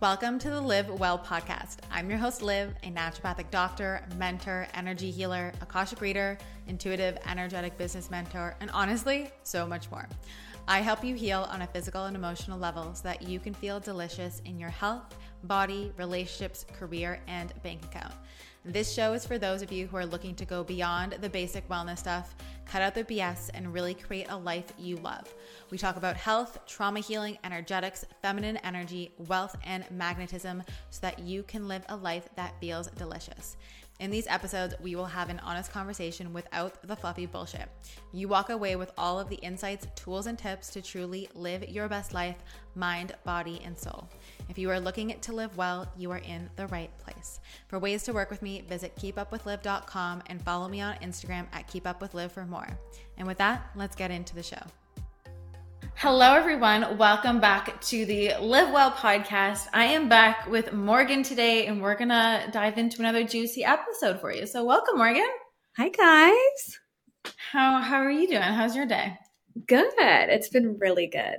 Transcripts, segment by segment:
Welcome to the Liv Well podcast. I'm your host, Liv, a naturopathic doctor, mentor, energy healer, Akashic reader, intuitive, energetic business mentor, and honestly, so much more. I help you heal on a physical and emotional level so that you can feel delicious in your health, body, relationships, career, and bank account. This show is for those of you who are looking to go beyond the basic wellness stuff, cut out the BS, and really create a life you love. We talk about health, trauma healing, energetics, feminine energy, wealth, and magnetism so that you can live a life that feels delicious. In these episodes, we will have an honest conversation without the fluffy bullshit. You walk away with all of the insights, tools, and tips to truly live your best life, mind, body, and soul. If you are looking to live well, you are in the right place. For ways to work with me, visit keepupwithliv.com and follow me on Instagram at keepupwithliv for more. And with that, let's get into the show. Hello, everyone. Welcome back to the Liv Well podcast. I am back with Morgann today, and we're going to dive into another juicy episode for you. So, welcome, Morgann. Hi, guys. How, how are you doing? How's your day? Good. It's been really good.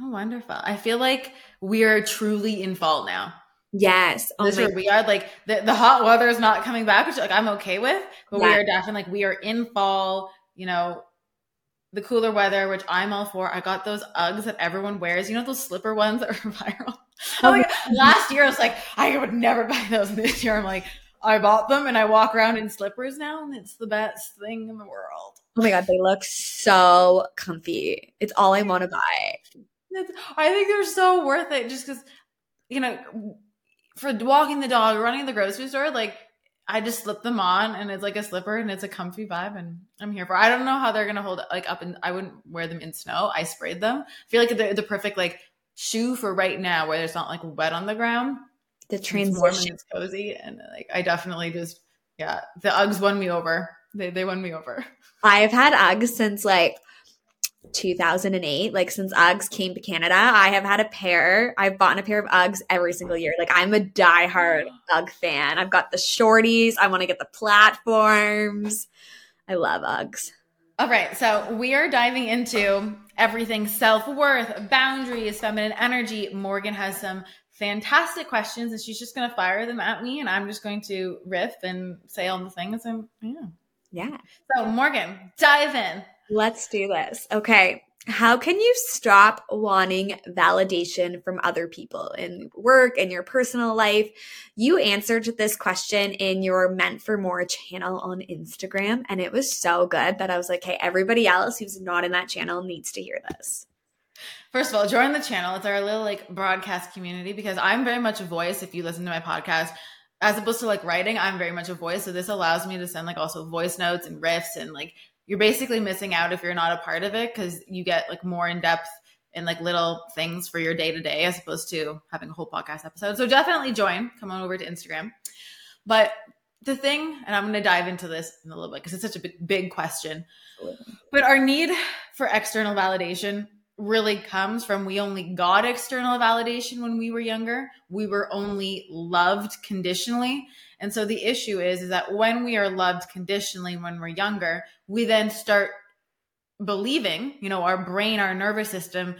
Oh, wonderful. I feel like we are truly in fall now. Yes. Oh this we are like the, the hot weather is not coming back, which like I'm okay with, but yeah. we are definitely like we are in fall, you know, the cooler weather, which I'm all for. I got those Uggs that everyone wears. You know those slipper ones that are viral. Oh, like, last year I was like, I would never buy those. This year I'm like, I bought them and I walk around in slippers now, and it's the best thing in the world. Oh my god, they look so comfy. It's all I want to buy. I think they're so worth it, just because you know, for walking the dog, running the grocery store, like I just slip them on and it's like a slipper and it's a comfy vibe and I'm here for. I don't know how they're gonna hold like up and I wouldn't wear them in snow. I sprayed them. I feel like they're the perfect like shoe for right now where it's not like wet on the ground. The transition. It's warm and it's cozy and like I definitely just yeah the Uggs won me over. They they won me over. I've had Uggs since like 2008 like since uggs came to canada i have had a pair i've bought a pair of uggs every single year. Like i'm a diehard ugg fan. I've got the shorties i want to get the platforms. I love uggs. All right so we are diving into everything self-worth boundaries feminine energy. Morgann has some fantastic questions and she's just going to fire them at me and i'm just going to riff and say all the things and yeah. Yeah. So morgann dive in Let's do this. Okay. How can you stop wanting validation from other people in work and your personal life? You answered this question in your Meant for More channel on Instagram, and it was so good that I was like, hey, everybody else who's not in that channel needs to hear this. First of all, join the channel. It's our little like broadcast community because I'm very much a voice. If you listen to my podcast, as opposed to like writing, I'm very much a voice. So this allows me to send like also voice notes and riffs and like you're basically missing out if you're not a part of it because you get like more in depth and like little things for your day to day as opposed to having a whole podcast episode. So definitely join. Come on over to Instagram. But the thing, and I'm going to dive into this in a little bit because it's such a big, big question. But our need for external validation really comes from we only got external validation when we were younger. We were only loved conditionally. And so the issue is, is that when we are loved conditionally when we're younger, we then start believing, you know, our brain, our nervous system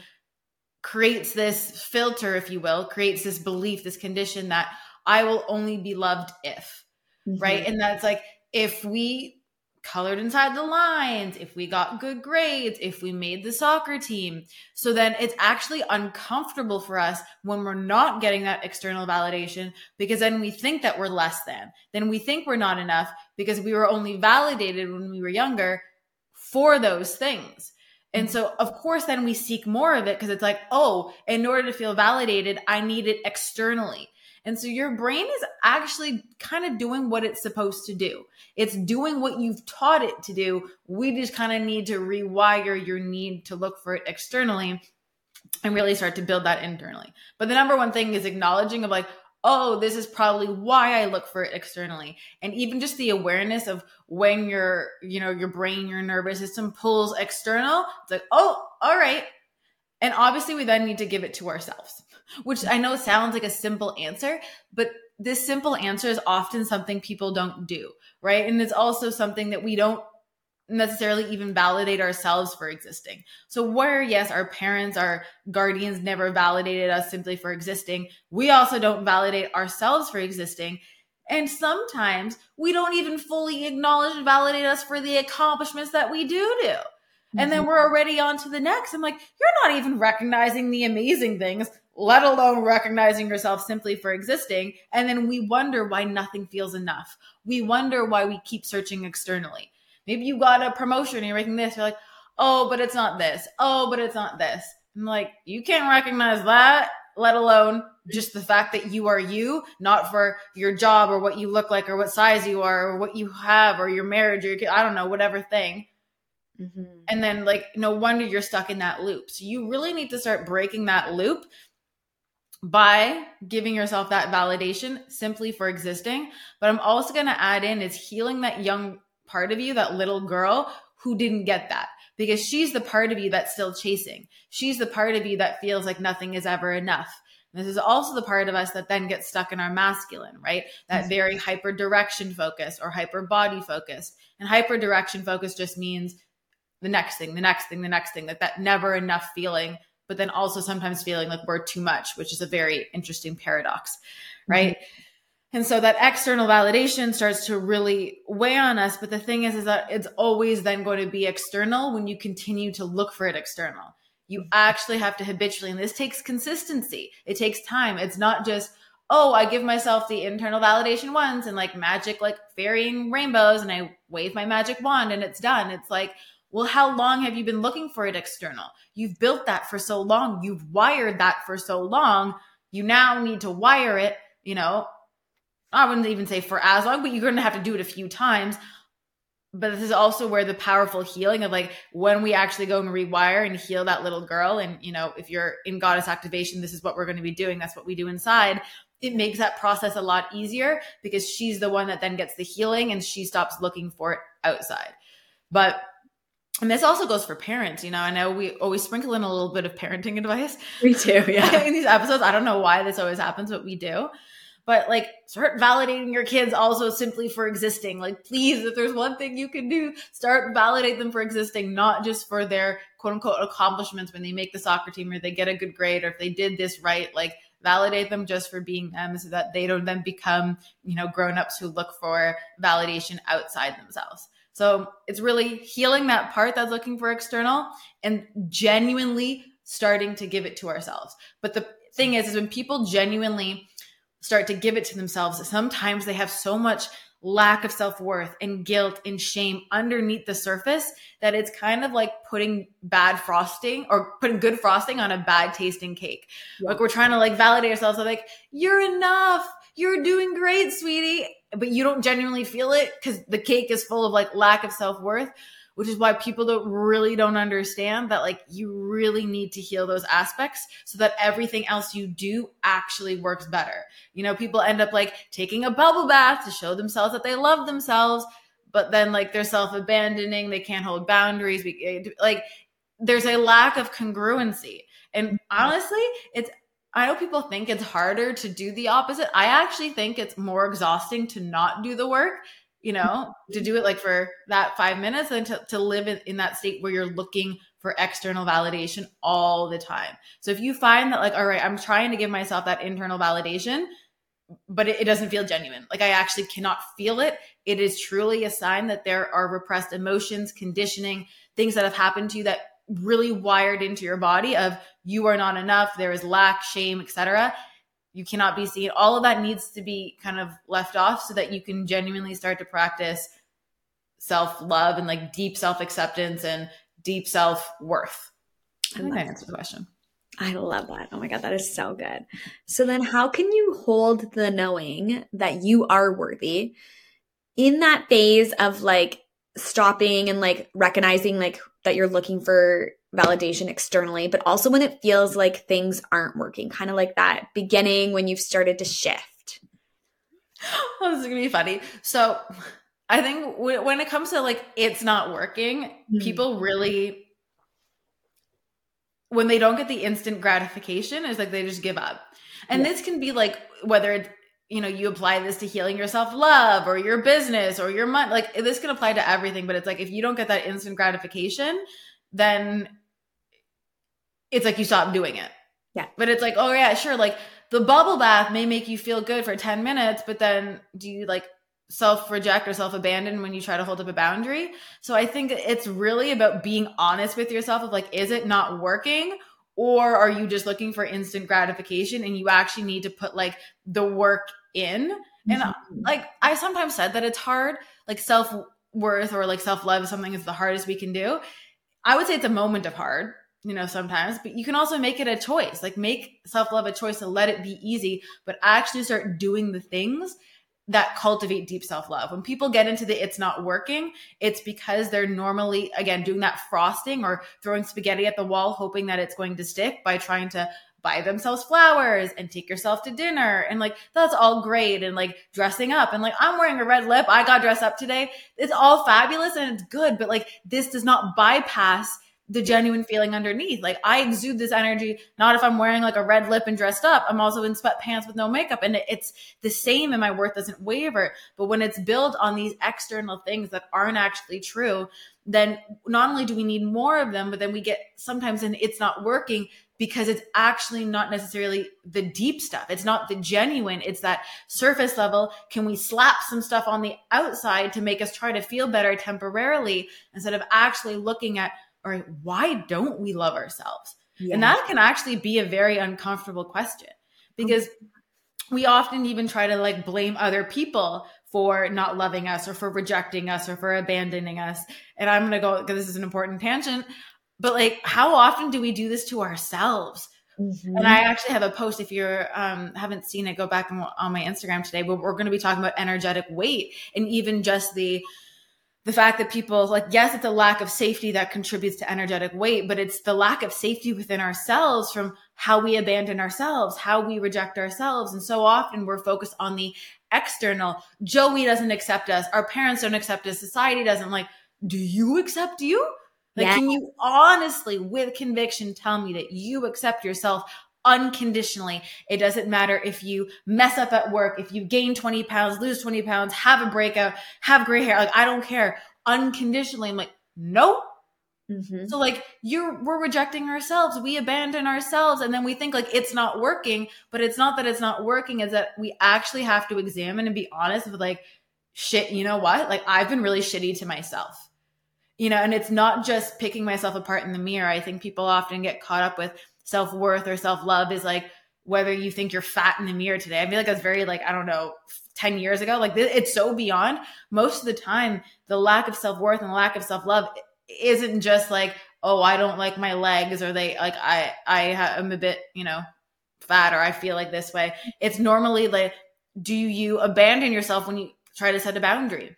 creates this filter, if you will, creates this belief, this condition that I will only be loved if, mm-hmm. right? And that's like, if we colored inside the lines, if we got good grades, if we made the soccer team. So then it's actually uncomfortable for us when we're not getting that external validation because then we think that we're less than. Then we think we're not enough because we were only validated when we were younger for those things. And so, of course, then we seek more of it because it's like, oh, in order to feel validated, I need it externally. And so your brain is actually kind of doing what it's supposed to do. It's doing what you've taught it to do. We just kind of need to rewire your need to look for it externally and really start to build that internally. But the number one thing is acknowledging of like, oh, this is probably why I look for it externally. And even just the awareness of when your, you know, your brain, your nervous system pulls external, it's like, oh, all right. And obviously we then need to give it to ourselves which I know sounds like a simple answer, but this simple answer is often something people don't do, right? And it's also something that we don't necessarily even validate ourselves for existing. So, where, yes, our parents, our guardians never validated us simply for existing, we also don't validate ourselves for existing. And sometimes we don't even fully acknowledge and validate us for the accomplishments that we do do. And then mm-hmm. we're already on to the next. I'm like, you're not even recognizing the amazing things, let alone recognizing yourself simply for existing. And then we wonder why nothing feels enough. We wonder why we keep searching externally. Maybe you got a promotion and you're making this. You're like, oh, but it's not this. Oh, but it's not this. I'm like, you can't recognize that, let alone just the fact that you are you, not for your job or what you look like or what size you are or what you have or your marriage or your, I don't know, whatever thing. Mm-hmm. And then, like, no wonder you're stuck in that loop. So, you really need to start breaking that loop by giving yourself that validation simply for existing. But I'm also going to add in is healing that young part of you, that little girl who didn't get that because she's the part of you that's still chasing. She's the part of you that feels like nothing is ever enough. This is also the part of us that then gets stuck in our masculine, right? That mm-hmm. very hyper direction focus or hyper body focused. And hyper direction focus just means the next thing, the next thing, the next thing, like that never enough feeling, but then also sometimes feeling like we're too much, which is a very interesting paradox, right? Mm-hmm. And so that external validation starts to really weigh on us. But the thing is, is that it's always then going to be external when you continue to look for it external. You actually have to habitually, and this takes consistency. It takes time. It's not just, oh, I give myself the internal validation once and like magic, like varying rainbows, and I wave my magic wand and it's done. It's like, well, how long have you been looking for it external? You've built that for so long. You've wired that for so long. You now need to wire it, you know, I wouldn't even say for as long, but you're going to have to do it a few times. But this is also where the powerful healing of like when we actually go and rewire and heal that little girl. And, you know, if you're in goddess activation, this is what we're going to be doing. That's what we do inside. It makes that process a lot easier because she's the one that then gets the healing and she stops looking for it outside. But and this also goes for parents, you know. I know we always sprinkle in a little bit of parenting advice. We do, yeah. in these episodes, I don't know why this always happens, but we do. But like, start validating your kids also simply for existing. Like, please, if there's one thing you can do, start validate them for existing, not just for their quote unquote accomplishments when they make the soccer team or they get a good grade or if they did this right. Like, validate them just for being them so that they don't then become, you know, grown ups who look for validation outside themselves. So it's really healing that part that's looking for external and genuinely starting to give it to ourselves. But the thing is, is when people genuinely start to give it to themselves, sometimes they have so much lack of self worth and guilt and shame underneath the surface that it's kind of like putting bad frosting or putting good frosting on a bad tasting cake. Yeah. Like we're trying to like validate ourselves. So like, you're enough. You're doing great, sweetie but you don't genuinely feel it because the cake is full of like lack of self worth, which is why people don't really don't understand that like you really need to heal those aspects so that everything else you do actually works better. You know, people end up like taking a bubble bath to show themselves that they love themselves, but then like they're self abandoning, they can't hold boundaries. Eh, like there's a lack of congruency. And honestly, it's I know people think it's harder to do the opposite. I actually think it's more exhausting to not do the work, you know, to do it like for that five minutes and to, to live in, in that state where you're looking for external validation all the time. So if you find that, like, all right, I'm trying to give myself that internal validation, but it, it doesn't feel genuine, like I actually cannot feel it, it is truly a sign that there are repressed emotions, conditioning, things that have happened to you that really wired into your body of you are not enough, there is lack, shame, etc. You cannot be seen. All of that needs to be kind of left off so that you can genuinely start to practice self love and like deep self acceptance and deep self worth. I think I answered the question. I love that. Oh my God, that is so good. So then, how can you hold the knowing that you are worthy in that phase of like stopping and like recognizing like that you're looking for validation externally, but also when it feels like things aren't working, kind of like that beginning when you've started to shift. Oh, this is gonna be funny. So, I think when it comes to like it's not working, mm-hmm. people really, when they don't get the instant gratification, it's like they just give up. And yeah. this can be like whether it's you know, you apply this to healing your self love or your business or your money. Like this can apply to everything, but it's like if you don't get that instant gratification, then it's like you stop doing it. Yeah. But it's like, oh yeah, sure. Like the bubble bath may make you feel good for 10 minutes, but then do you like self reject or self abandon when you try to hold up a boundary? So I think it's really about being honest with yourself of like, is it not working? Or are you just looking for instant gratification and you actually need to put like the work in? And Mhm. like I sometimes said that it's hard, like self worth or like self love is something is the hardest we can do. I would say it's a moment of hard, you know, sometimes, but you can also make it a choice. Like make self love a choice to let it be easy, but actually start doing the things that cultivate deep self love. When people get into the it's not working, it's because they're normally, again, doing that frosting or throwing spaghetti at the wall, hoping that it's going to stick by trying to buy themselves flowers and take yourself to dinner. And like, that's all great. And like dressing up and like, I'm wearing a red lip. I got dressed up today. It's all fabulous and it's good. But like, this does not bypass the genuine feeling underneath. Like I exude this energy, not if I'm wearing like a red lip and dressed up. I'm also in sweatpants with no makeup. And it's the same and my worth doesn't waver. But when it's built on these external things that aren't actually true, then not only do we need more of them, but then we get sometimes and it's not working because it's actually not necessarily the deep stuff. It's not the genuine. It's that surface level. Can we slap some stuff on the outside to make us try to feel better temporarily instead of actually looking at, all right, why don't we love ourselves? And that can actually be a very uncomfortable question because we often even try to like blame other people for not loving us or for rejecting us or for abandoning us. And I'm going to go because this is an important tangent. But like, how often do we do this to ourselves? Mhm. And I actually have a post. If you um, haven't seen it, go back on, on my Instagram today. But we're going to be talking about energetic weight and even just the the fact that people like yes, it's a lack of safety that contributes to energetic weight, but it's the lack of safety within ourselves from how we abandon ourselves, how we reject ourselves, and so often we're focused on the external. Joey doesn't accept us. Our parents don't accept us. Society doesn't like. Do you accept you? Like, can you honestly, with conviction, tell me that you accept yourself unconditionally? It doesn't matter if you mess up at work, if you gain 20 pounds, lose 20 pounds, have a breakout, have gray hair. Like, I don't care. Unconditionally. I'm like, nope. Mhm. So like you're we're rejecting ourselves. We abandon ourselves and then we think like it's not working, but it's not that it's not working, is that we actually have to examine and be honest with like shit, you know what? Like I've been really shitty to myself. You know, and it's not just picking myself apart in the mirror. I think people often get caught up with self-worth or self-love is like whether you think you're fat in the mirror today. I feel like that's very like I don't know, 10 years ago. Like it's so beyond. Most of the time, the lack of self-worth and the lack of self-love isn't just like oh i don't like my legs or they like i i am a bit you know fat or i feel like this way it's normally like do you abandon yourself when you try to set a boundary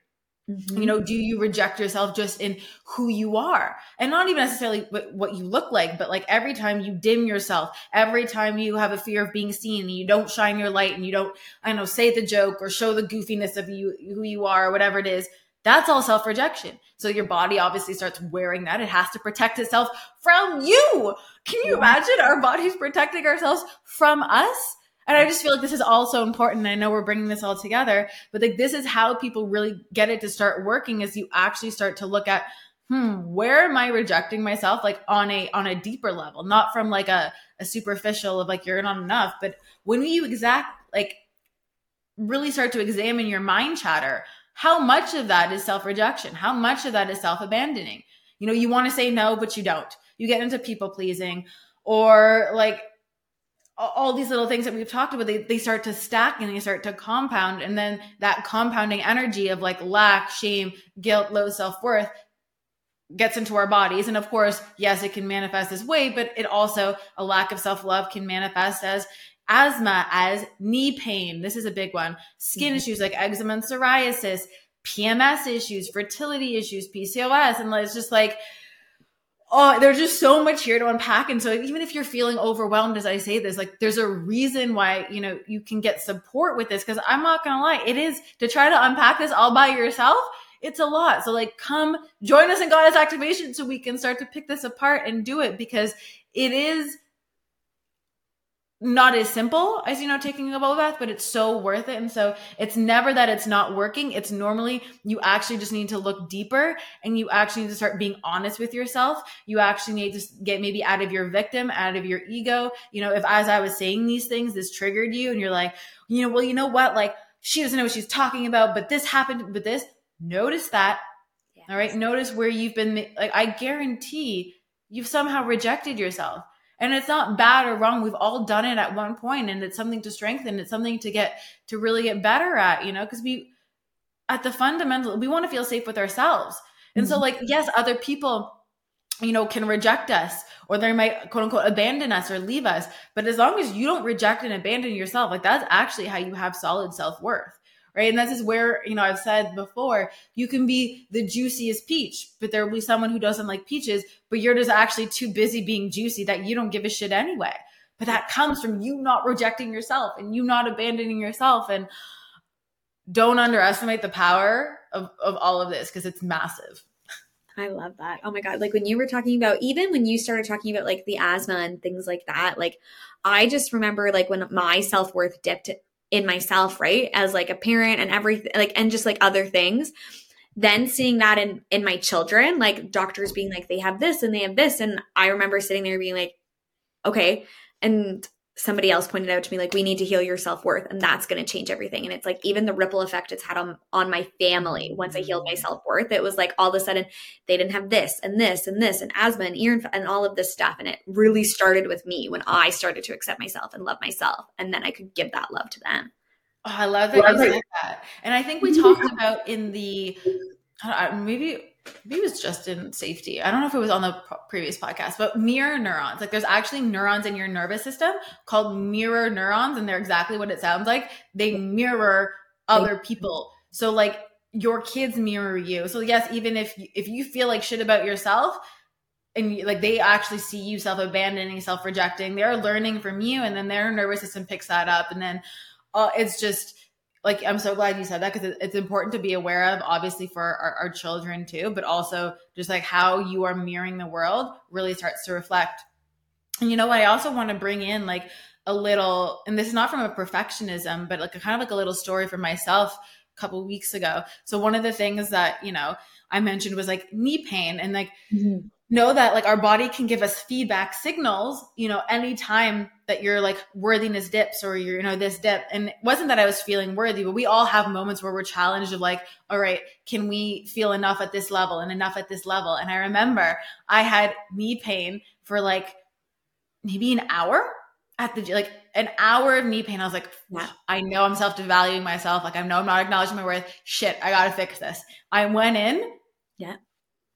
Mhm. you know do you reject yourself just in who you are and not even necessarily what, what you look like but like every time you dim yourself every time you have a fear of being seen and you don't shine your light and you don't i don't know say the joke or show the goofiness of you who you are or whatever it is that's all self rejection. So your body obviously starts wearing that. It has to protect itself from you. Can you imagine our bodies protecting ourselves from us? And I just feel like this is all so important. I know we're bringing this all together, but like this is how people really get it to start working is you actually start to look at, hmm, where am I rejecting myself? Like on a, on a deeper level, not from like a, a superficial of like, you're not enough, but when you exact, like really start to examine your mind chatter, how much of that is self rejection? How much of that is self abandoning? You know, you want to say no, but you don't. You get into people pleasing or like all these little things that we've talked about, they, they start to stack and they start to compound. And then that compounding energy of like lack, shame, guilt, low self worth gets into our bodies. And of course, yes, it can manifest as weight, but it also, a lack of self love can manifest as asthma, as knee pain. This is a big one. Skin Mhm. issues like eczema and psoriasis, PMS issues, fertility issues, PCOS. And it's just like, oh, there's just so much here to unpack. And so even if you're feeling overwhelmed as I say this, like there's a reason why, you know, you can get support with this. Cause I'm not to lie. It is to try to unpack this all by yourself. It's a lot. So like come join us in goddess activation so we can start to pick this apart and do it because it is not as simple as you know taking a bubble bath but it's so worth it. And so it's never that it's not working. It's normally you actually just need to look deeper and you actually need to start being honest with yourself. You actually need to get maybe out of your victim out of your ego. You know if as i was saying these things this triggered you and you're like you know well you know what? Like she doesn't know what she's talking about but this happened but this. Notice that. Yes. all right? Notice where you've been like i guarantee you've somehow rejected yourself and it's not bad or wrong. We've all done it at one point and it's something to strengthen. It's something to get to really get better at, you know, because we at the fundamental we want to feel safe with ourselves. And mm-hmm. so like yes, other people you know can reject us or they might quote unquote abandon us or leave us but as long as you don't reject and abandon yourself like that's actually how you have solid self-worth right? And this is where, you know, I've said before, you can be the juiciest peach, but there will be someone who doesn't like peaches, but you're just actually too busy being juicy that you don't give a shit anyway. But that comes from you not rejecting yourself and you not abandoning yourself. And don't underestimate the power of, of all of this because it's massive. I love that. Oh my God. Like when you were talking about, even when you started talking about like the asthma and things like that, like I just remember like when my self worth dipped in myself, right? As like a parent and everything, like, and just like other things. Then seeing that in in my children, like doctors being like, they have this and they have this. And I remember sitting there being like, okay. And somebody else pointed out to me like we need to heal your self-worth and that's going to change everything. And it's like even the ripple effect it's had on on my family once i healed my mm. self-worth it was like all of a sudden they didn't have this and this and this and asthma and ear and all of this stuff. And it really started with me when i started to accept myself and love myself and then i could give that love to them. Oh, i love that you said that. And i think we talked about in the maybe maybe it was just in safety. I don't know if it was on the previous podcast, but mirror neurons. Like there's actually neurons in your nervous system called mirror neurons, and they're exactly what it sounds like. They mirror other people. So like your kids mirror you. So yes, even if if you feel like shit about yourself, and like they actually see you self abandoning, self rejecting, they're learning from you, and then their nervous system picks that up, and then uh, it's just like i'm so glad you said that because it's important to be aware of obviously for our, our, children too but also just like how you are mirroring the world really starts to reflect. And you know what? I also want to bring in like a little and this is not from a perfectionism but like a kind of like a little story for myself a couple weeks ago. So one of the things that you know i mentioned was like knee pain and like mm-hmm. know that like our body can give us feedback signals, you know, anytime that your like worthiness dips or you're, you know, this dip. And it wasn't that I was feeling worthy, but we all have moments where we're challenged of like, all right, can we feel enough at this level and enough at this level? And I remember I had knee pain for like maybe an hour at the like an hour of knee pain. I was like, yeah. I know I'm self devaluing myself. Like I know I'm not acknowledging my worth. Shit, I gotta fix this. I went in. Yeah.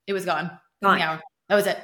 It was gone. Gone. That was it.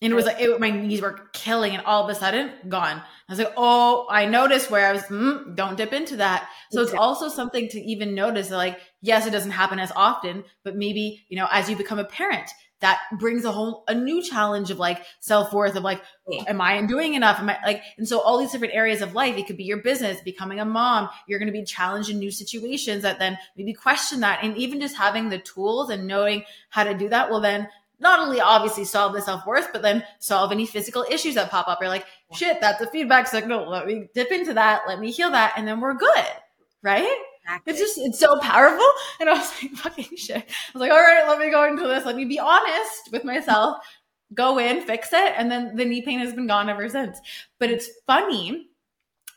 And it was like it, my knees were killing, and all of a sudden, gone. I was like, "Oh, I noticed where I was. Mm, don't dip into that." So it's also something to even notice. That, like, yes, it doesn't happen as often, but maybe you know, as you become a parent, that brings a whole a new challenge of like self worth of like, am I doing enough? Am I like? And so all these different areas of life. It could be your business, becoming a mom. You're going to be challenged in new situations that then maybe question that, and even just having the tools and knowing how to do that will then not only obviously solve the self worth, but then solve any physical issues that pop up. You're like, shit, that's a feedback signal. Let me dip into that. Let me heal that. And then we're good. Right? Exactly. It's just, it's so powerful. And I was like, fucking shit. I was like, all right, let me go into this. Let me be honest with myself. Go in, fix it. And then the knee pain has been gone ever since. But it's funny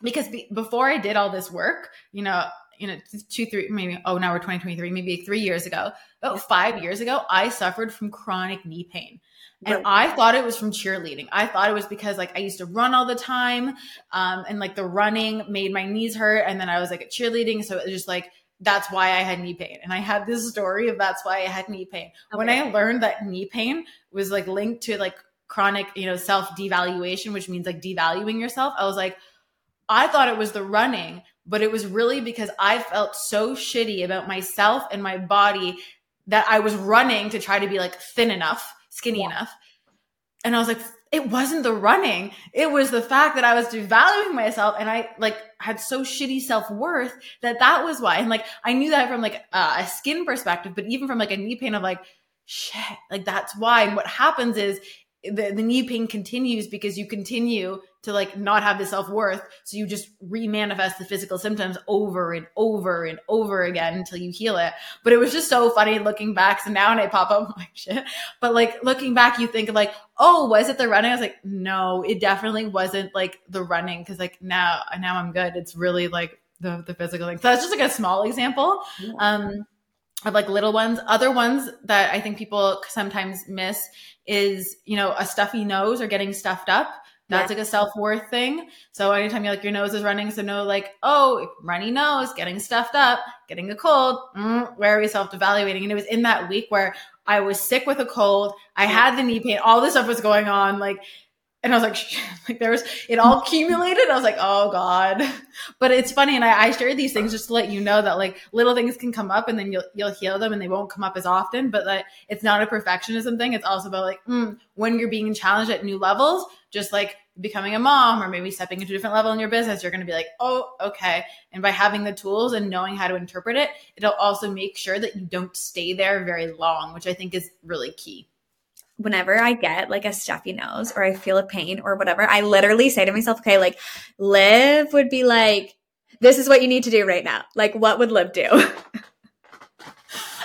because be- before I did all this work, you know, you know, two, three, maybe, oh, now we're 2023, maybe three years ago, about five years ago, I suffered from chronic knee pain. And right. I thought it was from cheerleading. I thought it was because like I used to run all the time. Um, and like the running made my knees hurt. And then I was like at cheerleading. So it was just like, that's why I had knee pain. And I had this story of that's why I had knee pain. Okay. When I learned that knee pain was like linked to like chronic, you know, self devaluation, which means like devaluing yourself, I was like, I thought it was the running, but it was really because I felt so shitty about myself and my body that I was running to try to be like thin enough, skinny yeah. enough. And I was like, it wasn't the running. It was the fact that I was devaluing myself and I like had so shitty self worth that that was why. And like, I knew that from like uh, a skin perspective, but even from like a knee pain of like, shit, like that's why. And what happens is the, the knee pain continues because you continue to like not have the self-worth. So you just re-manifest the physical symptoms over and over and over again until you heal it. But it was just so funny looking back. So now when i pop up I'm like shit. But like looking back you think like oh was it the running? I was like no it definitely wasn't like the running. Because like now now i'm good. It's really like the, the physical thing. So that's just like a small example yeah. um of like little ones. Other ones that i think people sometimes miss is you know a stuffy nose or getting stuffed up that's yeah. like a self worth thing. So anytime you're like your nose is running, so know like, oh, runny nose, getting stuffed up, getting a cold, mm, where are we self evaluating? And it was in that week where I was sick with a cold, I had the knee pain, all this stuff was going on, like, and I was like, like there was it all accumulated. I was like, oh god. But it's funny, and I, I share these things just to let you know that like little things can come up, and then you'll you'll heal them, and they won't come up as often. But that it's not a perfectionism thing. It's also about like mm, when you're being challenged at new levels, just like becoming a mom or maybe stepping into a different level in your business, you're going to be like, oh, okay. And by having the tools and knowing how to interpret it, it'll also make sure that you don't stay there very long, which I think is really key. Whenever I get like a stuffy nose or I feel a pain or whatever, I literally say to myself, okay, like Liv would be like, this is what you need to do right now. Like, what would Liv do? and,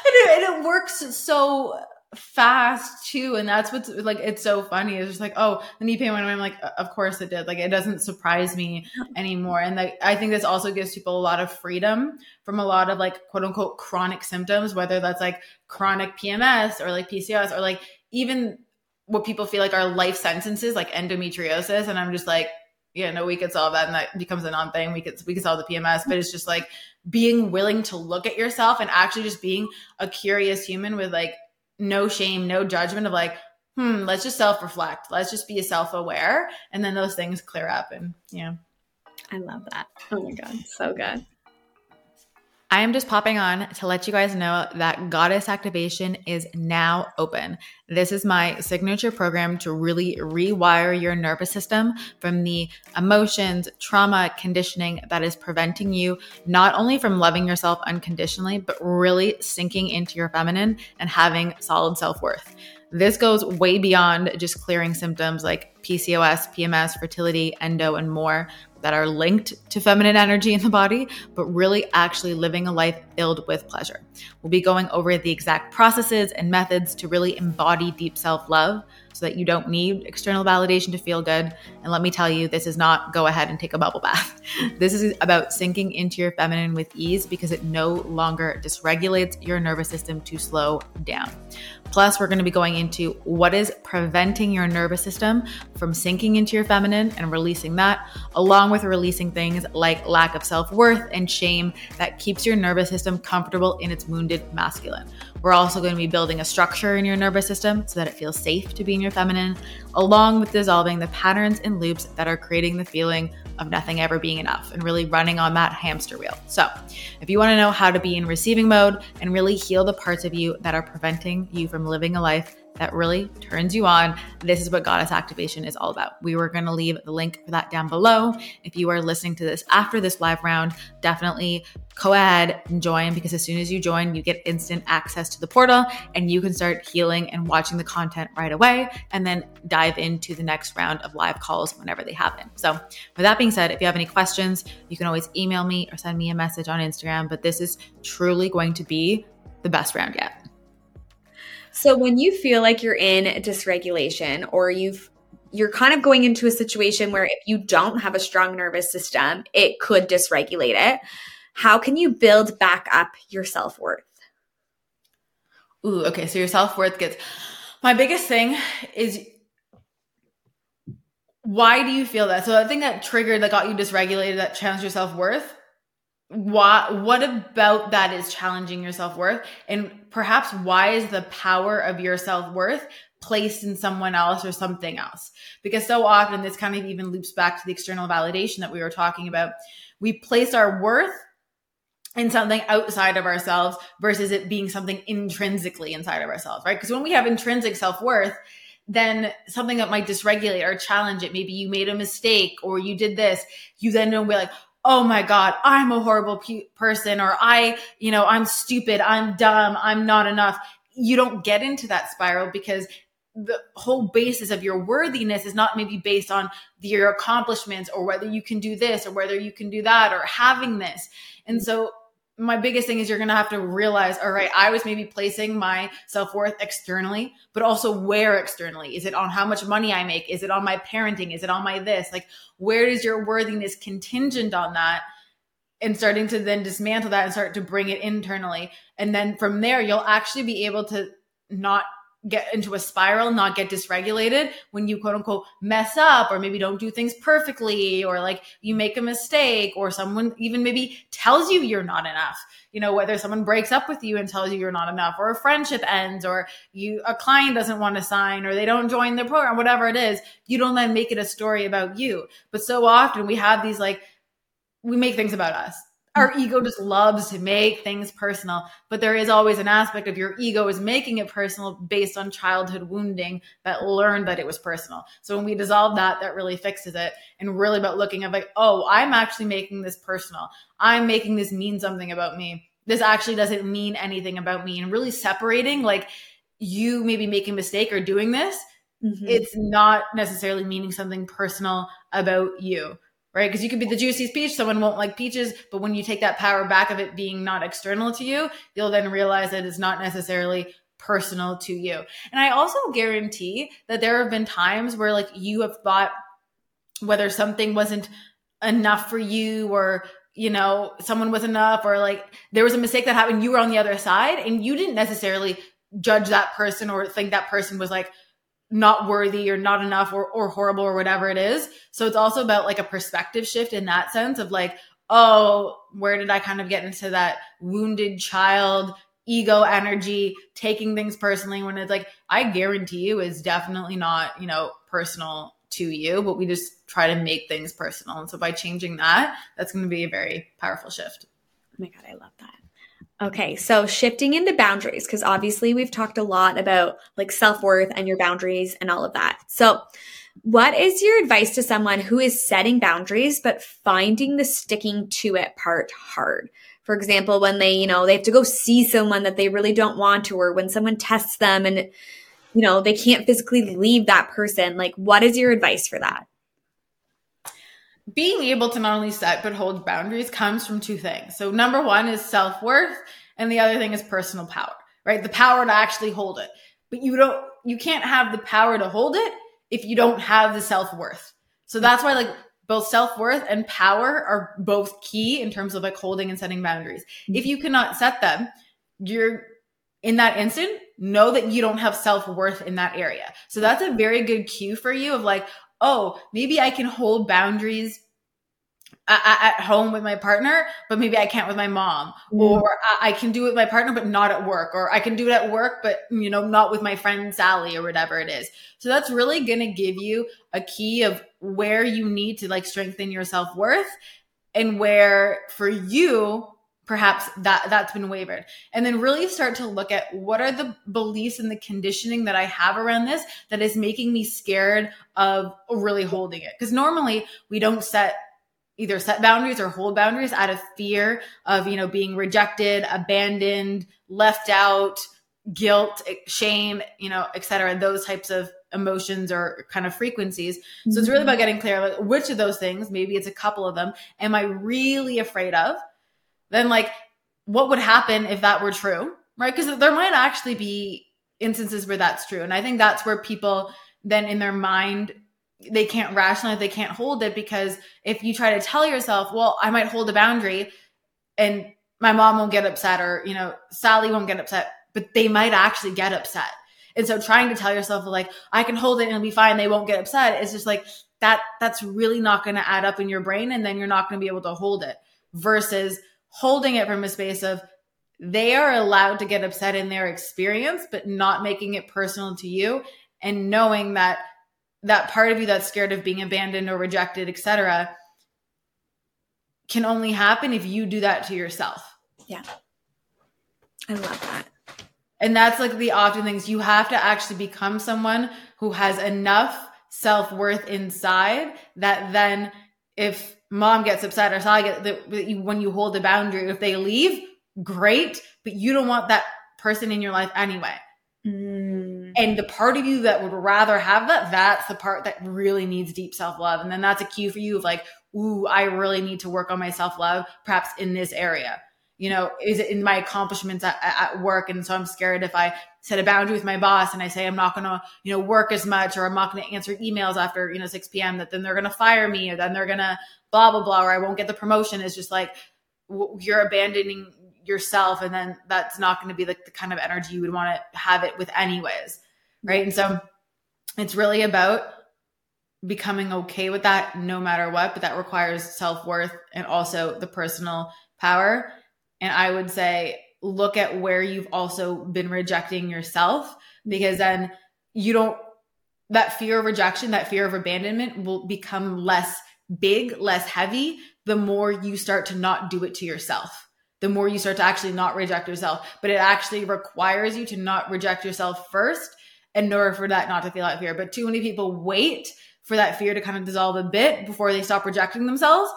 it, and it works so fast too and that's what's like it's so funny. It's just like oh the knee pain went away. I'm like of course it did. Like it doesn't surprise me anymore. And like i think this also gives people a lot of freedom from a lot of like quote unquote chronic symptoms whether that's like chronic pms or like pcos or like even what people feel like are life sentences like endometriosis. And i'm just like yeah no we could solve that. And that becomes a non-thing. We could we could solve the pms but it's just like being willing to look at yourself and actually just being a curious human with like no shame, no judgment of like, hmm, let's just self reflect. Let's just be self aware. And then those things clear up. And yeah. I love that. Oh my God. So good. I am just popping on to let you guys know that Goddess Activation is now open. This is my signature program to really rewire your nervous system from the emotions, trauma, conditioning that is preventing you not only from loving yourself unconditionally, but really sinking into your feminine and having solid self worth. This goes way beyond just clearing symptoms like PCOS, PMS, fertility, endo, and more that are linked to feminine energy in the body, but really actually living a life filled with pleasure. We'll be going over the exact processes and methods to really embody deep self love so that you don't need external validation to feel good. And let me tell you, this is not go ahead and take a bubble bath. This is about sinking into your feminine with ease because it no longer dysregulates your nervous system to slow down. Plus, we're going to be going into what is preventing your nervous system from sinking into your feminine and releasing that, along with releasing things like lack of self worth and shame that keeps your nervous system comfortable in its wounded masculine. We're also going to be building a structure in your nervous system so that it feels safe to be in your feminine, along with dissolving the patterns and loops that are creating the feeling of nothing ever being enough and really running on that hamster wheel. So, if you want to know how to be in receiving mode and really heal the parts of you that are preventing you from living a life that really turns you on, this is what Goddess Activation is all about. We were going to leave the link for that down below. If you are listening to this after this live round, definitely go ahead and join because as soon as you join, you get instant access to the portal and you can start healing and watching the content right away and then dive into the next round of live calls whenever they happen. So, with that being said, if you have any questions, you can always email me or send me a message on Instagram, but this is truly going to be the best round yet. So when you feel like you're in dysregulation or you've you're kind of going into a situation where if you don't have a strong nervous system, it could dysregulate it. How can you build back up your self-worth? Ooh, okay. So your self-worth gets my biggest thing is why do you feel that? So I think that triggered that got you dysregulated, that challenged your self-worth what what about that is challenging your self-worth and perhaps why is the power of your self-worth placed in someone else or something else because so often this kind of even loops back to the external validation that we were talking about we place our worth in something outside of ourselves versus it being something intrinsically inside of ourselves right because when we have intrinsic self-worth then something that might dysregulate or challenge it. Maybe you made a mistake or you did this. You then don't be like, oh my God, I'm a horrible pe- person, or I, you know, I'm stupid, I'm dumb, I'm not enough. You don't get into that spiral because the whole basis of your worthiness is not maybe based on your accomplishments or whether you can do this or whether you can do that or having this. And so my biggest thing is you're going to have to realize, all right, I was maybe placing my self worth externally, but also where externally? Is it on how much money I make? Is it on my parenting? Is it on my this? Like, where is your worthiness contingent on that? And starting to then dismantle that and start to bring it internally. And then from there, you'll actually be able to not get into a spiral, not get dysregulated when you quote unquote mess up or maybe don't do things perfectly or like you make a mistake or someone even maybe tells you you're not enough. You know, whether someone breaks up with you and tells you you're not enough or a friendship ends or you a client doesn't want to sign or they don't join the program, whatever it is, you don't then make it a story about you. But so often we have these like we make things about us our ego just loves to make things personal but there is always an aspect of your ego is making it personal based on childhood wounding that learned that it was personal. So when we dissolve that that really fixes it and really about looking at like oh i'm actually making this personal. I'm making this mean something about me. This actually doesn't mean anything about me. And really separating like you maybe making a mistake or doing this mm-hmm. it's not necessarily meaning something personal about you right? Because you could be the juiciest peach, someone won't like peaches, but when you take that power back of it being not external to you, you'll then realize that it's not necessarily personal to you. And I also guarantee that there have been times where like you have thought whether something wasn't enough for you or you know someone was enough or like there was a mistake that happened you were on the other side and you didn't necessarily judge that person or think that person was like not worthy or not enough or, or horrible or whatever it is. So it's also about like a perspective shift in that sense of like, oh, where did I kind of get into that wounded child ego energy, taking things personally when it's like, I guarantee you is definitely not, you know, personal to you, but we just try to make things personal. And so by changing that, that's going to be a very powerful shift. Oh my God, I love that. Okay, so shifting into boundaries, because obviously we've talked a lot about like self worth and your boundaries and all of that. So, what is your advice to someone who is setting boundaries but finding the sticking to it part hard? For example, when they, you know, they have to go see someone that they really don't want to, or when someone tests them and, you know, they can't physically leave that person. Like, what is your advice for that? Being able to not only set but hold boundaries comes from two things. So number one is self worth, and the other thing is personal power, right? The power to actually hold it. But you don't, you can't have the power to hold it if you don't have the self worth. So that's why like both self worth and power are both key in terms of like holding and setting boundaries. If you cannot set them, you're in that instant, know that you don't have self worth in that area. So that's a very good cue for you of like, oh, maybe I can hold boundaries uh, uh, at home with my partner, but maybe I can't with my mom, mm. or uh, I can do it with my partner, but not at work, or I can do it at work, but you know, not with my friend Sally or whatever it is. So that's really going to give you a key of where you need to like strengthen your self worth and where for you, perhaps that that's been wavered. And then really start to look at what are the beliefs and the conditioning that i have around this that is making me scared of really holding it. Because normally we don't set either set boundaries or hold boundaries out of fear of you know being rejected abandoned left out guilt eh, shame you know etc those types of emotions or kind of frequencies. So it's really mm-hmm. about getting clear like which of those things maybe it's a couple of them am i really afraid of then like what would happen if that were true right? Because there might actually be instances where that's true. And i think that's where people then in their mind they can't rationalize they can't hold it because if you try to tell yourself well i might hold a boundary and my mom won't get upset or you know sally won't get upset but they might actually get upset. And so trying to tell yourself like i can hold it and it'll be fine they won't get upset it's just like that that's really not going to add up in your brain and then you're not going to be able to hold it versus holding it from a space of they are allowed to get upset in their experience, but not making it personal to you and knowing that that part of you that's scared of being abandoned or rejected, etc., can only happen if you do that to yourself. Yeah. I love that. And that's like the often things you have to actually become someone who has enough self worth inside that then if mom gets upset or Sally get the, when you hold a boundary. If they leave, great, but you don't want that person in your life anyway. Mm. And the part of you that would rather have that, that's the part that really needs deep self love. And then that's a cue for you of like, ooh, I really need to work on my self love, perhaps in this area. You know, is it in my accomplishments at, at work? And so I'm scared if I set a boundary with my boss and I say I'm not going to, you know, work as much or I'm not going to answer emails after, you know, 6 p.m. that then they're going to fire me or then they're going to blah, blah, blah, or I won't get the promotion. It's just like you're abandoning yourself. And then that's not going to be like the kind of energy you would want to have it with anyways. Right. And so it's really about becoming okay with that no matter what, but that requires self worth and also the personal power. And I would say, look at where you've also been rejecting yourself because then you don't, that fear of rejection, that fear of abandonment will become less big, less heavy the more you start to not do it to yourself. The more you start to actually not reject yourself, but it actually requires you to not reject yourself first in order for that not to feel that fear. But too many people wait for that fear to kind of dissolve a bit before they stop rejecting themselves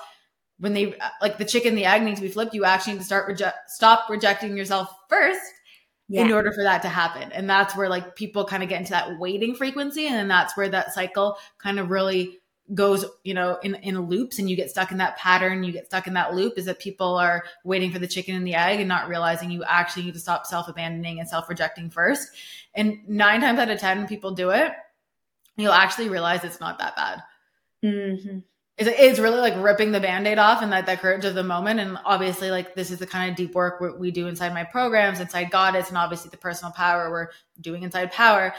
when they like the chicken the egg need to be flipped you actually need to start reject stop rejecting yourself first yeah. in order for that to happen and that's where like people kind of get into that waiting frequency and then that's where that cycle kind of really goes you know in in loops and you get stuck in that pattern you get stuck in that loop is that people are waiting for the chicken and the egg and not realizing you actually need to stop self-abandoning and self-rejecting first. And nine times out of ten people do it you'll actually realize it's not that bad. Mm-hmm. It's, it's really like ripping the band-aid off and that, that courage of the moment. And obviously like this is the kind of deep work we do inside my programs inside goddess and obviously the personal power we're doing inside power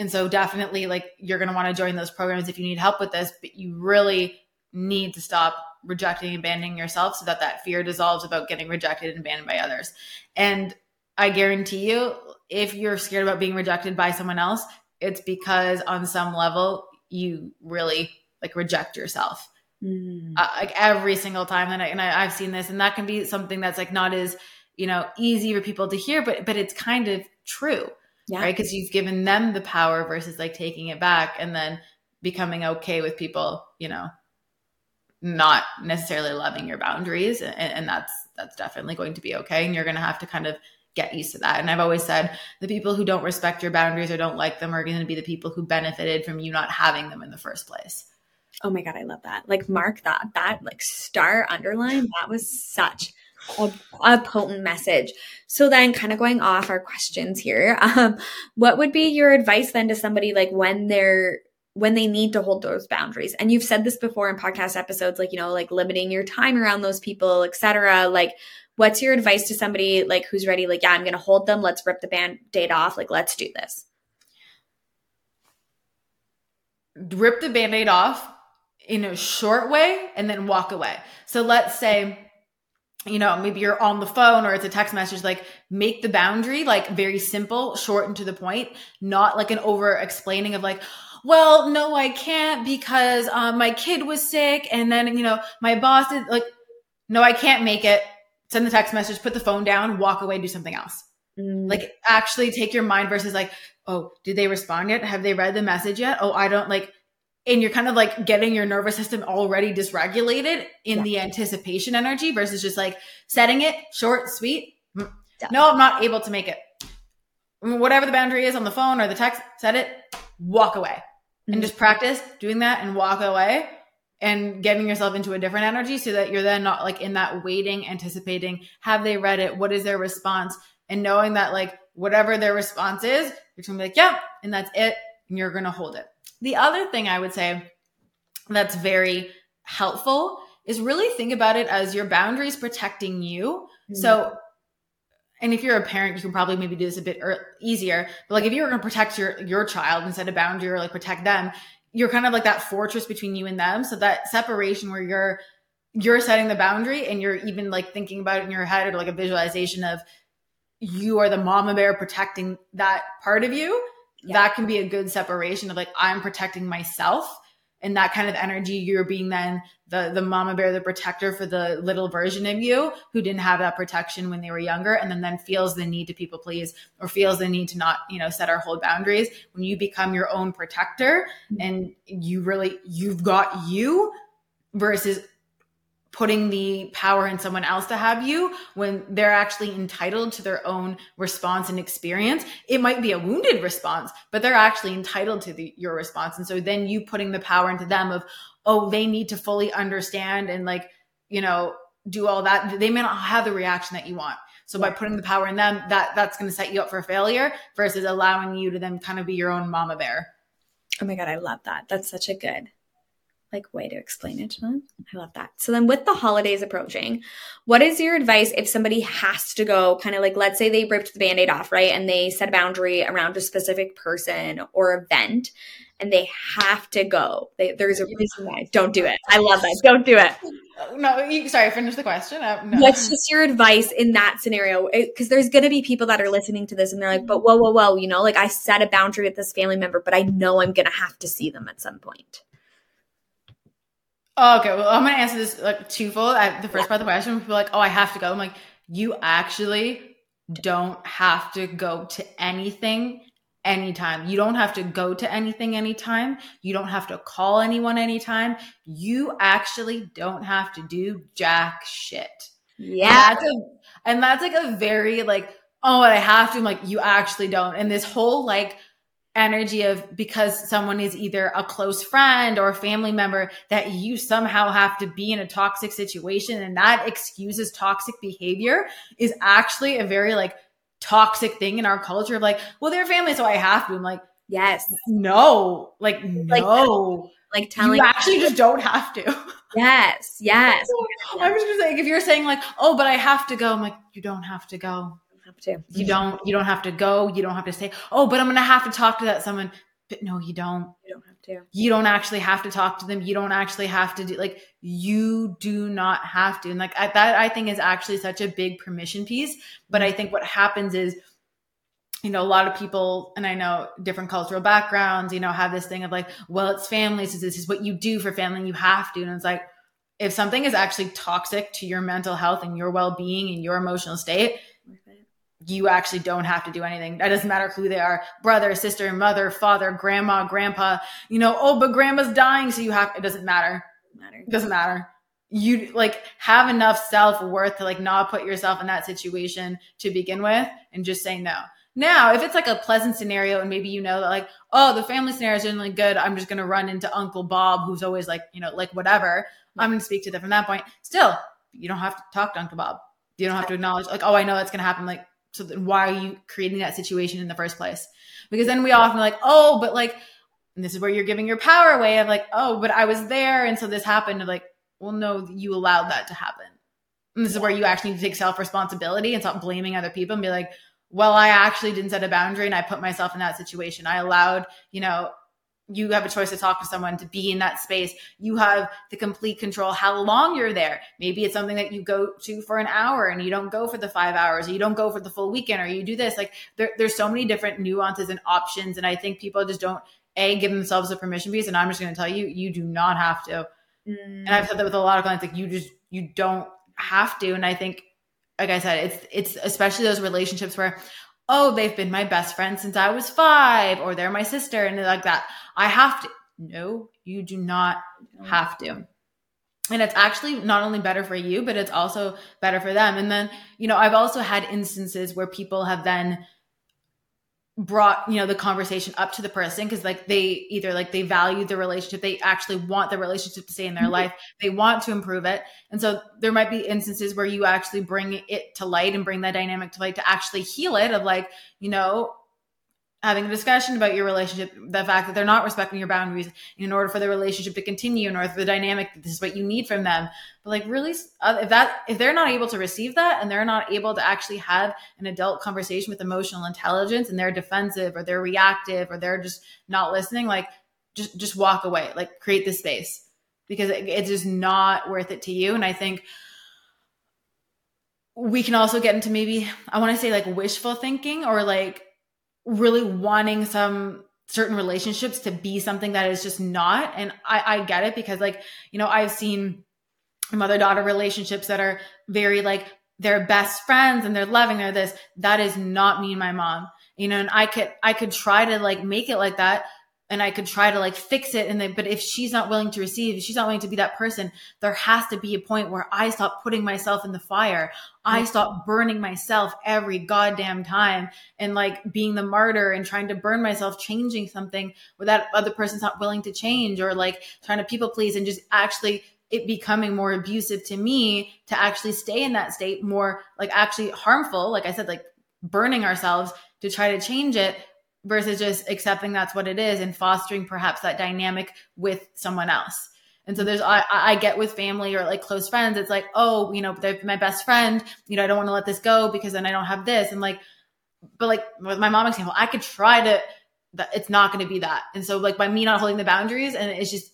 and so definitely like you're going to want to join those programs if you need help with this but you really need to stop rejecting and abandoning yourself so that that fear dissolves about getting rejected and abandoned by others. And i guarantee you if you're scared about being rejected by someone else it's because on some level you really like reject yourself. Mm. uh, like every single time and, I, and I, I've seen this and that can be something that's like not as you know easy for people to hear but but it's kind of true yeah. right because you've given them the power versus like taking it back and then becoming okay with people you know not necessarily loving your boundaries and, and that's that's definitely going to be okay and you're going to have to kind of get used to that. And I've always said the people who don't respect your boundaries or don't like them are going to be the people who benefited from you not having them in the first place. Oh my God, I love that. Like, mark that, that like star underline, that was such a, potent message. So then kind of going off our questions here, um, what would be your advice then to somebody like when they're when they need to hold those boundaries? And you've said this before in podcast episodes like you know like limiting your time around those people etc like what's your advice to somebody like who's ready like yeah i'm gonna hold them. Let's rip the band-aid off. Like let's do this. Rip the band-aid off in a short way and then walk away. So let's say, you know, maybe you're on the phone or it's a text message, like make the boundary like very simple, short and to the point, not like an over explaining of like, well, no, I can't because um, my kid was sick. And then, you know, my boss is like, no, I can't make it. Send the text message, put the phone down, walk away, do something else. Mm. Like actually take your mind versus like, oh, did they respond yet? Have they read the message yet? Oh, I don't like, and you're kind of like getting your nervous system already dysregulated in yeah. the anticipation energy versus just like setting it short, sweet. Mm. Yeah. No, I'm not able to make it. Whatever the boundary is on the phone or the text, set it, walk away. Mm-hmm. And just practice doing that and walk away and getting yourself into a different energy so that you're then not like in that waiting, anticipating, have they read it? What is their response? And knowing that like whatever their response is, you're gonna be like, yep, yeah, and that's it. And you're gonna hold it. The other thing I would say that's very helpful is really think about it as your boundaries protecting you. Mm-hmm. So, and if you're a parent, you can probably maybe do this a bit easier. But like if you're going to protect your your child and set a boundary or like protect them, you're kind of like that fortress between you and them. So that separation where you're you're setting the boundary and you're even like thinking about it in your head or like a visualization of you are the mama bear protecting that part of you yeah. that can be a good separation of like i'm protecting myself and that kind of energy you're being then the the mama bear the protector for the little version of you who didn't have that protection when they were younger and then then feels the need to people please or feels the need to not you know set or hold boundaries when you become your own protector mm-hmm. and you really you've got you versus putting the power in someone else to have you when they're actually entitled to their own response and experience. It might be a wounded response, but they're actually entitled to the, your response. And so then you putting the power into them of, oh, they need to fully understand and like, you know, do all that. They may not have the reaction that you want. So by putting the power in them, that that's going to set you up for failure versus allowing you to then kind of be your own mama bear. Oh my god, I love that. That's such a good like way to explain it to them. I love that. So then with the holidays approaching, what is your advice if somebody has to go kind of like let's say they ripped the band-aid off, right? And they set a boundary around a specific person or event and they have to go. They, there's a reason why. Don't do it. I love that. Don't do it. No, you, sorry, finish the question. Uh, no. What's just your advice in that scenario? Because there's going to be people that are listening to this and they're like, but whoa, whoa, whoa, you know, like I set a boundary with this family member, but I know I'm going to have to see them at some point. Oh, okay, well, I'm gonna answer this like twofold. At the first part of the question, people are like, "Oh, I have to go." I'm like, "You actually don't have to go to anything anytime. You don't have to go to anything anytime. You don't have to call anyone anytime. You actually don't have to do jack shit." Yeah, and that's, a, and that's like a very like, "Oh, I have to." I'm like, you actually don't. And this whole like energy of because someone is either a close friend or a family member that you somehow have to be in a toxic situation and that excuses toxic behavior is actually a very like toxic thing in our culture of like well they're family so i have to. I'm like yes. No. Like no. like, like telling you actually just don't have to. Yes yes. I'm just saying if you're saying like oh but i have to go i'm like you don't have to go have to. You mm-hmm. don't you don't have to go. You don't have to say, "Oh, but I'm going to have to talk to that someone." But no, you don't. You don't have to. You don't actually have to talk to them. You don't actually have to do like you do not have to. And like I, that I think is actually such a big permission piece, but I mm-hmm. think what happens is you know, a lot of people, and I know different cultural backgrounds, you know, have this thing of like, well, it's family, so this is what you do for family, and you have to. And it's like, if something is actually toxic to your mental health and your well being and your emotional state, you actually don't have to do anything. That doesn't matter who they are brother, sister, mother, father, grandma, grandpa. You know, oh, but grandma's dying. So you have, it doesn't matter. matter. It doesn't matter. You like have enough self worth to like not put yourself in that situation to begin with and just say no. Now, if it's like a pleasant scenario and maybe you know that like, oh, the family scenario is generally good, I'm just going to run into Uncle Bob, who's always like, you know, like whatever. I'm going to speak to them from that point. Still, you don't have to talk to Uncle Bob. You don't have to acknowledge like, oh, I know that's going to happen. Like, so then why are you creating that situation in the first place? Because then we often like, oh, but like, this is where you're giving your power away of like, oh, but I was there. And so this happened. like, well, no, you allowed that to happen. And this is where you actually need to take self responsibility and stop blaming other people and be like, well, I actually didn't set a boundary and I put myself in that situation. I allowed, you know, you have a choice to talk to someone to be in that space. You have the complete control how long you're there. Maybe it's something that you go to for an hour and you don't go for the five hours or you don't go for the full weekend or you do this. Like there, there's so many different nuances and options and i think people just don't a give themselves a permission piece and i'm just going to tell you you do not have to. Mm. and i've said that with a lot of clients like you just you don't have to. And i think like i said it's it's especially those relationships where oh, they've been my best friend since I was five, or they're my sister, and like that. I have to. No, you do not have to. And it's actually not only better for you, but it's also better for them. And then, you know, I've also had instances where people have then brought you know the conversation up to the person because like they either like they value the relationship they actually want the relationship to stay in their mm-hmm. life they want to improve it and so there might be instances where you actually bring it to light and bring that dynamic to light to actually heal it of like you know having a discussion about your relationship, the fact that they're not respecting your boundaries in order for the relationship to continue, in order for the dynamic, that this is what you need from them. But like really, uh, if that, if they're not able to receive that and they're not able to actually have an adult conversation with emotional intelligence and they're defensive or they're reactive or they're just not listening, like just, just walk away, like create the space because it, it's just not worth it to you. And I think, we can also get into maybe I want to say like wishful thinking or like really wanting some certain relationships to be something that is just not. And I, I get it because like, you know, I've seen mother daughter relationships that are very like they're best friends and they're loving, they're this. That is not me and my mom. You know, and I could I could try to like make it like that. And I could try to like fix it. And then, but if she's not willing to receive, if she's not willing to be that person, there has to be a point where I stop putting myself in the fire. I stop burning myself every goddamn time and like being the martyr and trying to burn myself, changing something where that other person's not willing to change or like trying to people please and just actually it becoming more abusive to me to actually stay in that state more like actually harmful. Like I said, like burning ourselves to try to change it versus just accepting that's what it is and fostering perhaps that dynamic with someone else. And so there's, I, I get with family or like close friends, it's like, oh, you know, they're my best friend, you know, I don't want to let this go because then I don't have this. And like, but like with my mom example, I could try to, that it's not going to be that. And so like by me not holding the boundaries and it's just,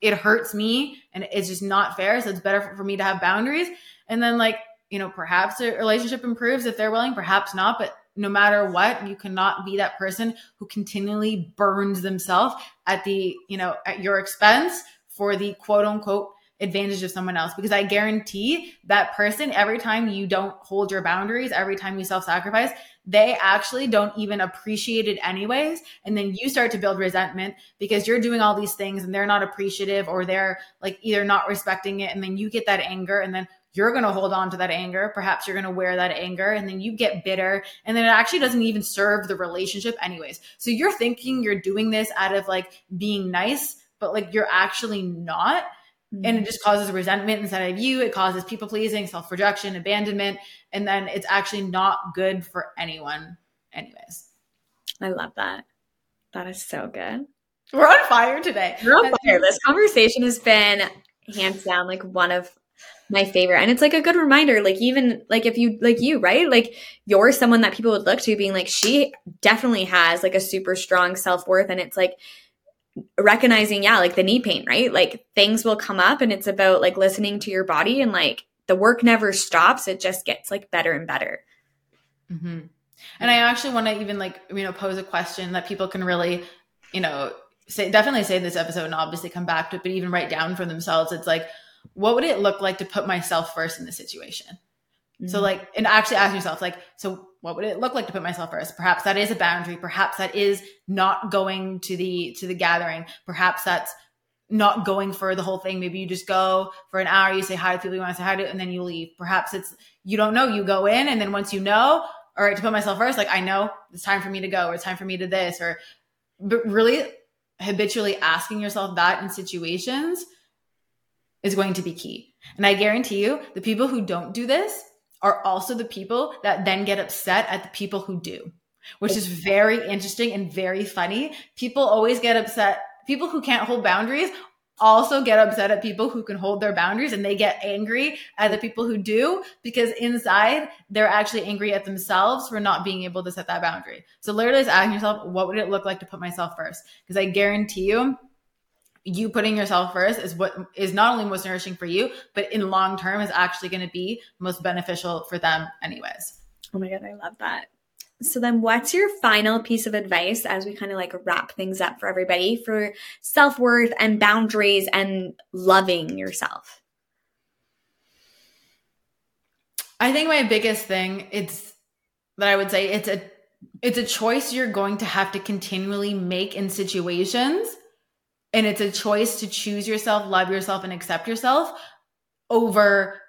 it hurts me and it's just not fair. So it's better for, for me to have boundaries. And then like, you know, perhaps a relationship improves if they're willing, perhaps not, but no matter what, you cannot be that person who continually burns themselves at the, you know, at your expense for the quote unquote advantage of someone else. Because I guarantee that person, every time you don't hold your boundaries, every time you self sacrifice, they actually don't even appreciate it anyways. And then you start to build resentment because you're doing all these things and they're not appreciative or they're like either not respecting it. And then you get that anger and then you're going to hold on to that anger. Perhaps you're going to wear that anger and then you get bitter and then it actually doesn't even serve the relationship anyways. So you're thinking you're doing this out of like being nice, but like you're actually not. Mm-hmm. And it just causes resentment inside of you. It causes people pleasing, self rejection, abandonment. And then it's actually not good for anyone, anyways. I love that. That is so good. We're on fire today. We're on fire. This conversation has been hands down like one of my favorite. And it's like a good reminder like even like if you like you right? Like you're someone that people would look to being like she definitely has like a super strong self-worth. And it's like recognizing yeah like the knee pain right? Like things will come up and it's about like listening to your body and like the work never stops. It just gets like better and better. Mm-hmm. and i actually want to even like you know pose a question that people can really you know say definitely say this episode and obviously come back to it but even write down for themselves. It's like what would it look like to put myself first in the situation? Mm-hmm. So like, and actually ask yourself, like, so what would it look like to put myself first? Perhaps that is a boundary. Perhaps that is not going to the, to the gathering. Perhaps that's not going for the whole thing. Maybe you just go for an hour, you say hi to people you want to say hi to, and then you leave. Perhaps it's, you don't know, you go in and then once you know, all right, to put myself first, like I know it's time for me to go or it's time for me to this or, but really habitually asking yourself that in situations is going to be key. And I guarantee you, the people who don't do this are also the people that then get upset at the people who do, which is very interesting and very funny. People always get upset. People who can't hold boundaries also get upset at people who can hold their boundaries and they get angry at the people who do because inside they're actually angry at themselves for not being able to set that boundary. So literally just asking yourself, what would it look like to put myself first? Because I guarantee you you putting yourself first is what is not only most nourishing for you, but in long term is actually going to be most beneficial for them, anyways. Oh my God, I love that. So, then what's your final piece of advice as we kind of like wrap things up for everybody for self worth and boundaries and loving yourself? I think my biggest thing it's that I would say it's a it's a choice you're going to have to continually make in situations and it's a choice to choose yourself, love yourself, and accept yourself over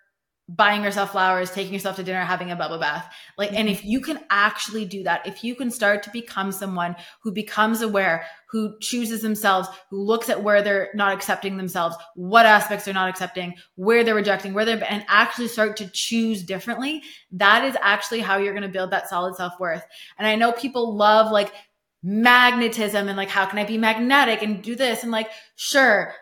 buying yourself flowers, taking yourself to dinner, having a bubble bath. Like, and if mm-hmm. you can actually do that, if you can start to become someone who becomes aware, who chooses themselves, who looks at where they're not accepting themselves, what aspects they're not accepting, where they're rejecting, where they're, and actually start to choose differently, that is actually how you're going to build that solid self worth. And I know people love like magnetism and like how can I be magnetic and do this and like sure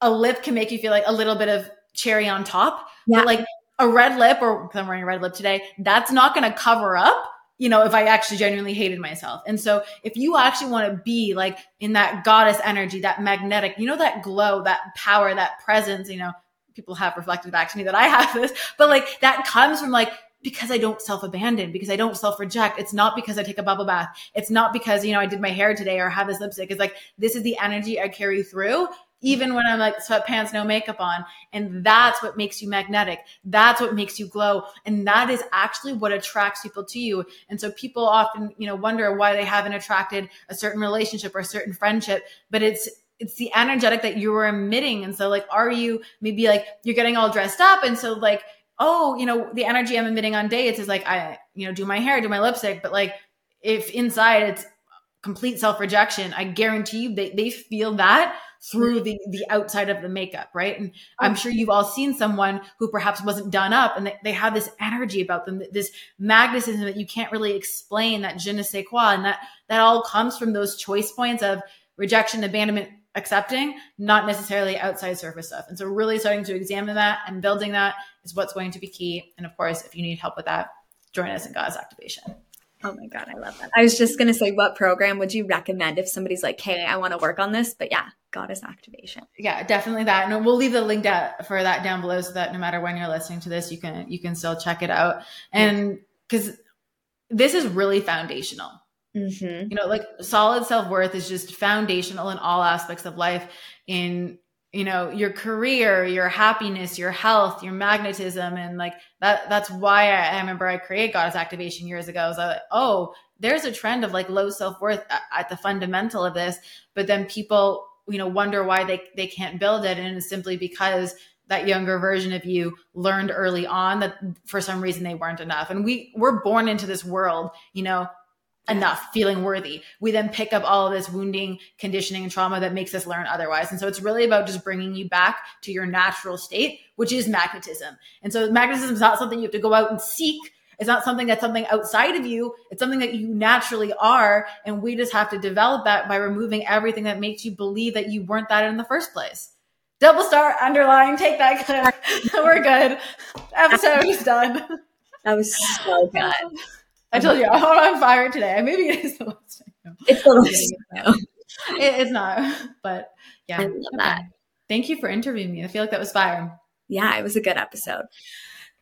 a lip can make you feel like a little bit of cherry on top yeah. but like a red lip or I'm wearing a red lip today that's not going to cover up you know if I actually genuinely hated myself and so if you actually want to be like in that goddess energy that magnetic you know that glow that power that presence you know people have reflected back to me that I have this but like that comes from like because I don't self abandon, because I don't self reject. It's not because I take a bubble bath. It's not because, you know, I did my hair today or have this lipstick. It's like, this is the energy I carry through. even when I'm like sweatpants, no makeup on. And that's what makes you magnetic. That's what makes you glow. And that is actually what attracts people to you. And so people often, you know, wonder why they haven't attracted a certain relationship or a certain friendship, but it's, it's the energetic that you are emitting. And so like, are you maybe like you're getting all dressed up? And so like, oh, you know, the energy I'm emitting on dates is like, I, you know, do my hair, do my lipstick, but like if inside it's complete self rejection, I guarantee you they, they feel that through the, the outside of the makeup, right? And I'm sure you've all seen someone who perhaps wasn't done up and they, they have this energy about them, this magnetism that you can't really explain, that je ne sais quoi. And that, that all comes from those choice points of rejection, abandonment, accepting, not necessarily outside surface stuff. And so really starting to examine that and building that is what's going to be key. And of course, if you need help with that, join us in Goddess Activation. Oh my God, I love that. I was just going to say, what program would you recommend if somebody's like, hey, I want to work on this? But yeah, goddess activation. Yeah, definitely that. And we'll leave the link down for that down below so that no matter when you're listening to this, you can, you can still check it out. And because this is really foundational. Mm-hmm. You know, like solid self worth is just foundational in all aspects of life in you know your career your happiness your health your magnetism and like that that's why i, I remember i created goddess activation years ago was like oh there's a trend of like low self-worth at, at, the fundamental of this but then people you know wonder why they they can't build it and it's simply because that younger version of you learned early on that for some reason they weren't enough and we we're born into this world you know enough, feeling worthy. We then pick up all of this wounding, conditioning, and trauma that makes us learn otherwise. And so it's really about just bringing you back to your natural state, which is magnetism. And so magnetism is not something you have to go out and seek. It's not something that's something outside of you. It's something that you naturally are. And we just have to develop that by removing everything that makes you believe that you weren't that in the first place. Double star, underline, take that. Clear we're good. Episode is done. That was so good. I told you I'm on fire today. Maybe it is the last time. It's the last time. It, it's not, but yeah. I love that. Thank you for interviewing me. I feel like that was fire. Yeah, it was a good episode.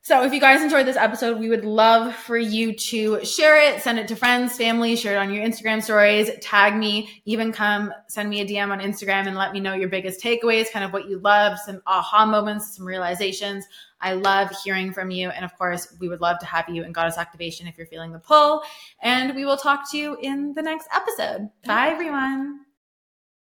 So if you guys enjoyed this episode, we would love for you to share it, send it to friends, family, share it on your Instagram stories, tag me, even come send me a DM on Instagram and let me know your biggest takeaways, kind of what you love, some aha moments, some realizations. I love hearing from you. And of course, we would love to have you in Goddess Activation if you're feeling the pull. And we will talk to you in the next episode. Bye, everyone.